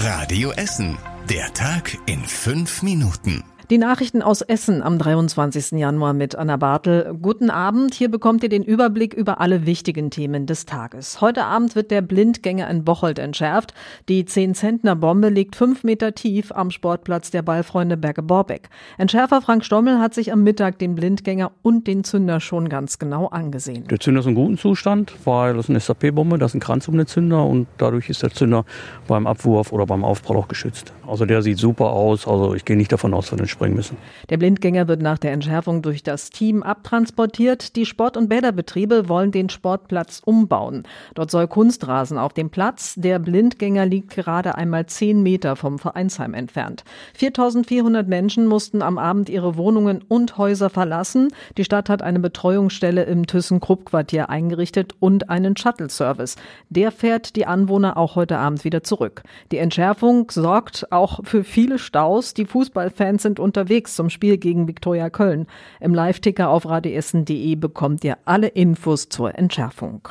Radio Essen. Der Tag in fünf Minuten. Die Nachrichten aus Essen am 23. Januar mit Anna Bartel. Guten Abend. Hier bekommt ihr den Überblick über alle wichtigen Themen des Tages. Heute Abend wird der Blindgänger in Bocholt entschärft. Die 10-Zentner-Bombe liegt fünf Meter tief am Sportplatz der Ballfreunde Berge Borbeck. Entschärfer Frank Stommel hat sich am Mittag den Blindgänger und den Zünder schon ganz genau angesehen. Der Zünder ist in gutem Zustand, weil das ist eine SAP-Bombe, das ist ein Kranz um den Zünder und dadurch ist der Zünder beim Abwurf oder beim Aufprall auch geschützt. Also der sieht super aus. Also ich gehe nicht davon aus, dass wir den springen müssen. Der Blindgänger wird nach der Entschärfung durch das Team abtransportiert. Die Sport- und Bäderbetriebe wollen den Sportplatz umbauen. Dort soll Kunstrasen auf dem Platz. Der Blindgänger liegt gerade einmal zehn Meter vom Vereinsheim entfernt. 4400 Menschen mussten am Abend ihre Wohnungen und Häuser verlassen. Die Stadt hat eine Betreuungsstelle im Thyssen-Krupp-Quartier eingerichtet und einen Shuttle-Service. Der fährt die Anwohner auch heute Abend wieder zurück. Die Entschärfung sorgt auch für viele Staus. Die Fußballfans sind unterwegs zum Spiel gegen Viktoria Köln. Im Live-Ticker auf radioessen.de bekommt ihr alle Infos zur Entschärfung.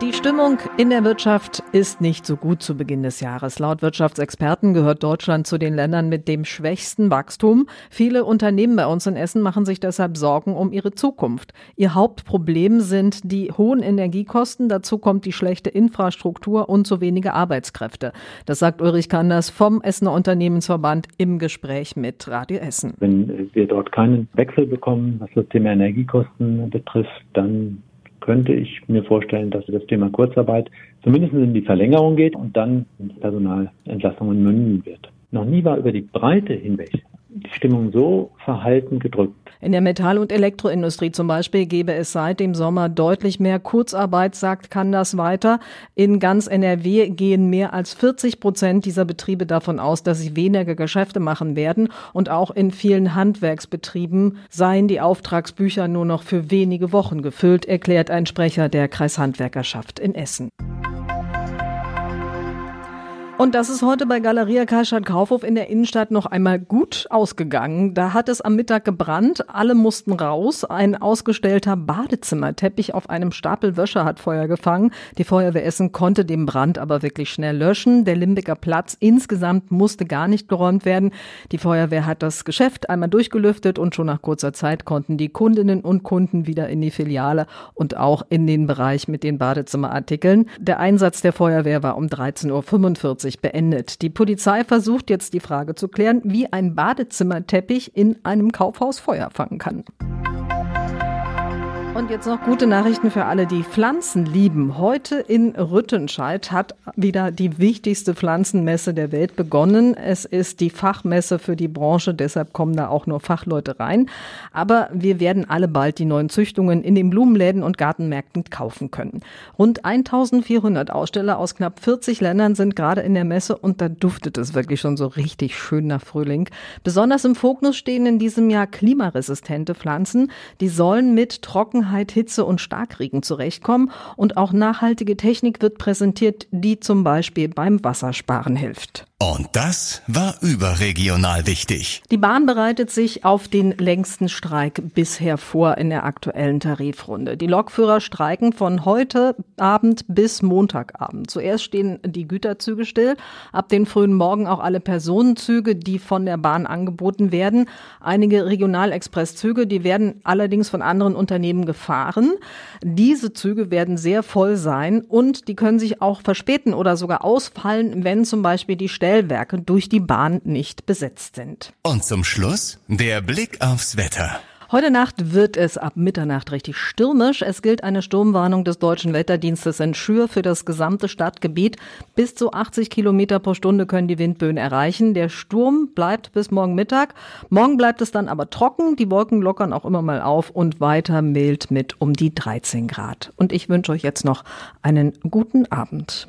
Die Stimmung in der Wirtschaft ist nicht so gut zu Beginn des Jahres. Laut Wirtschaftsexperten gehört Deutschland zu den Ländern mit dem schwächsten Wachstum. Viele Unternehmen bei uns in Essen machen sich deshalb Sorgen um ihre Zukunft. Ihr Hauptproblem sind die hohen Energiekosten. Dazu kommt die schlechte Infrastruktur und zu wenige Arbeitskräfte. Das sagt Ulrich Kanders vom Essener Unternehmensverband im Gespräch mit Radio Essen. Wenn wir dort keinen Wechsel bekommen, was das Thema Energiekosten betrifft, dann könnte ich mir vorstellen, dass das Thema Kurzarbeit zumindest in die Verlängerung geht und dann in Personalentlassungen münden wird. Noch nie war über die Breite hinweg die Stimmung so verhalten gedrückt. In der Metall- und Elektroindustrie zum Beispiel gebe es seit dem Sommer deutlich mehr Kurzarbeit, sagt Kandas weiter. In ganz NRW gehen mehr als 40 Prozent dieser Betriebe davon aus, dass sie weniger Geschäfte machen werden. Und auch in vielen Handwerksbetrieben seien die Auftragsbücher nur noch für wenige Wochen gefüllt, erklärt ein Sprecher der Kreishandwerkerschaft in Essen. Und das ist heute bei Galeria Karstadt Kaufhof in der Innenstadt noch einmal gut ausgegangen. Da hat es am Mittag gebrannt, alle mussten raus. Ein ausgestellter Badezimmerteppich auf einem Stapel Wäsche hat Feuer gefangen. Die Feuerwehr Essen konnte den Brand aber wirklich schnell löschen. Der Limbecker Platz insgesamt musste gar nicht geräumt werden. Die Feuerwehr hat das Geschäft einmal durchgelüftet und schon nach kurzer Zeit konnten die Kundinnen und Kunden wieder in die Filiale und auch in den Bereich mit den Badezimmerartikeln. Der Einsatz der Feuerwehr war um 13.45 Uhr beendet. Die Polizei versucht jetzt die Frage zu klären, wie ein Badezimmerteppich in einem Kaufhaus Feuer fangen kann. Und jetzt noch gute Nachrichten für alle, die Pflanzen lieben. Heute in Rüttenscheid hat wieder die wichtigste Pflanzenmesse der Welt begonnen. Es ist die Fachmesse für die Branche, deshalb kommen da auch nur Fachleute rein. Aber wir werden alle bald die neuen Züchtungen in den Blumenläden und Gartenmärkten kaufen können. Rund 1400 Aussteller aus knapp 40 Ländern sind gerade in der Messe und da duftet es wirklich schon so richtig schön nach Frühling. Besonders im Fokus stehen in diesem Jahr klimaresistente Pflanzen. Die sollen mit Trockenheit Trockenheit, Hitze und Starkregen zurechtkommen. Und auch nachhaltige Technik wird präsentiert, die zum Beispiel beim Wassersparen hilft. Und das war überregional wichtig. Die Bahn bereitet sich auf den längsten Streik bisher vor in der aktuellen Tarifrunde. Die Lokführer streiken von heute Abend bis Montagabend. Zuerst stehen die Güterzüge still, ab den frühen Morgen auch alle Personenzüge, die von der Bahn angeboten werden. Einige Regionalexpresszüge, die werden allerdings von anderen Unternehmen gefahren. Diese Züge werden sehr voll sein und die können sich auch verspäten oder sogar ausfallen, wenn zum Beispiel die Stellen Stellwerke durch die Bahn nicht besetzt sind. Und zum Schluss der Blick aufs Wetter. Heute Nacht wird es ab Mitternacht richtig stürmisch. Es gilt eine Sturmwarnung des deutschen Wetterdienstes in Schür für das gesamte Stadtgebiet. Bis zu 80 Kilometer pro Stunde können die Windböen erreichen. Der Sturm bleibt bis morgen Mittag. Morgen bleibt es dann aber trocken. Die Wolken lockern auch immer mal auf und weiter mild mit um die 13 Grad. Und ich wünsche euch jetzt noch einen guten Abend.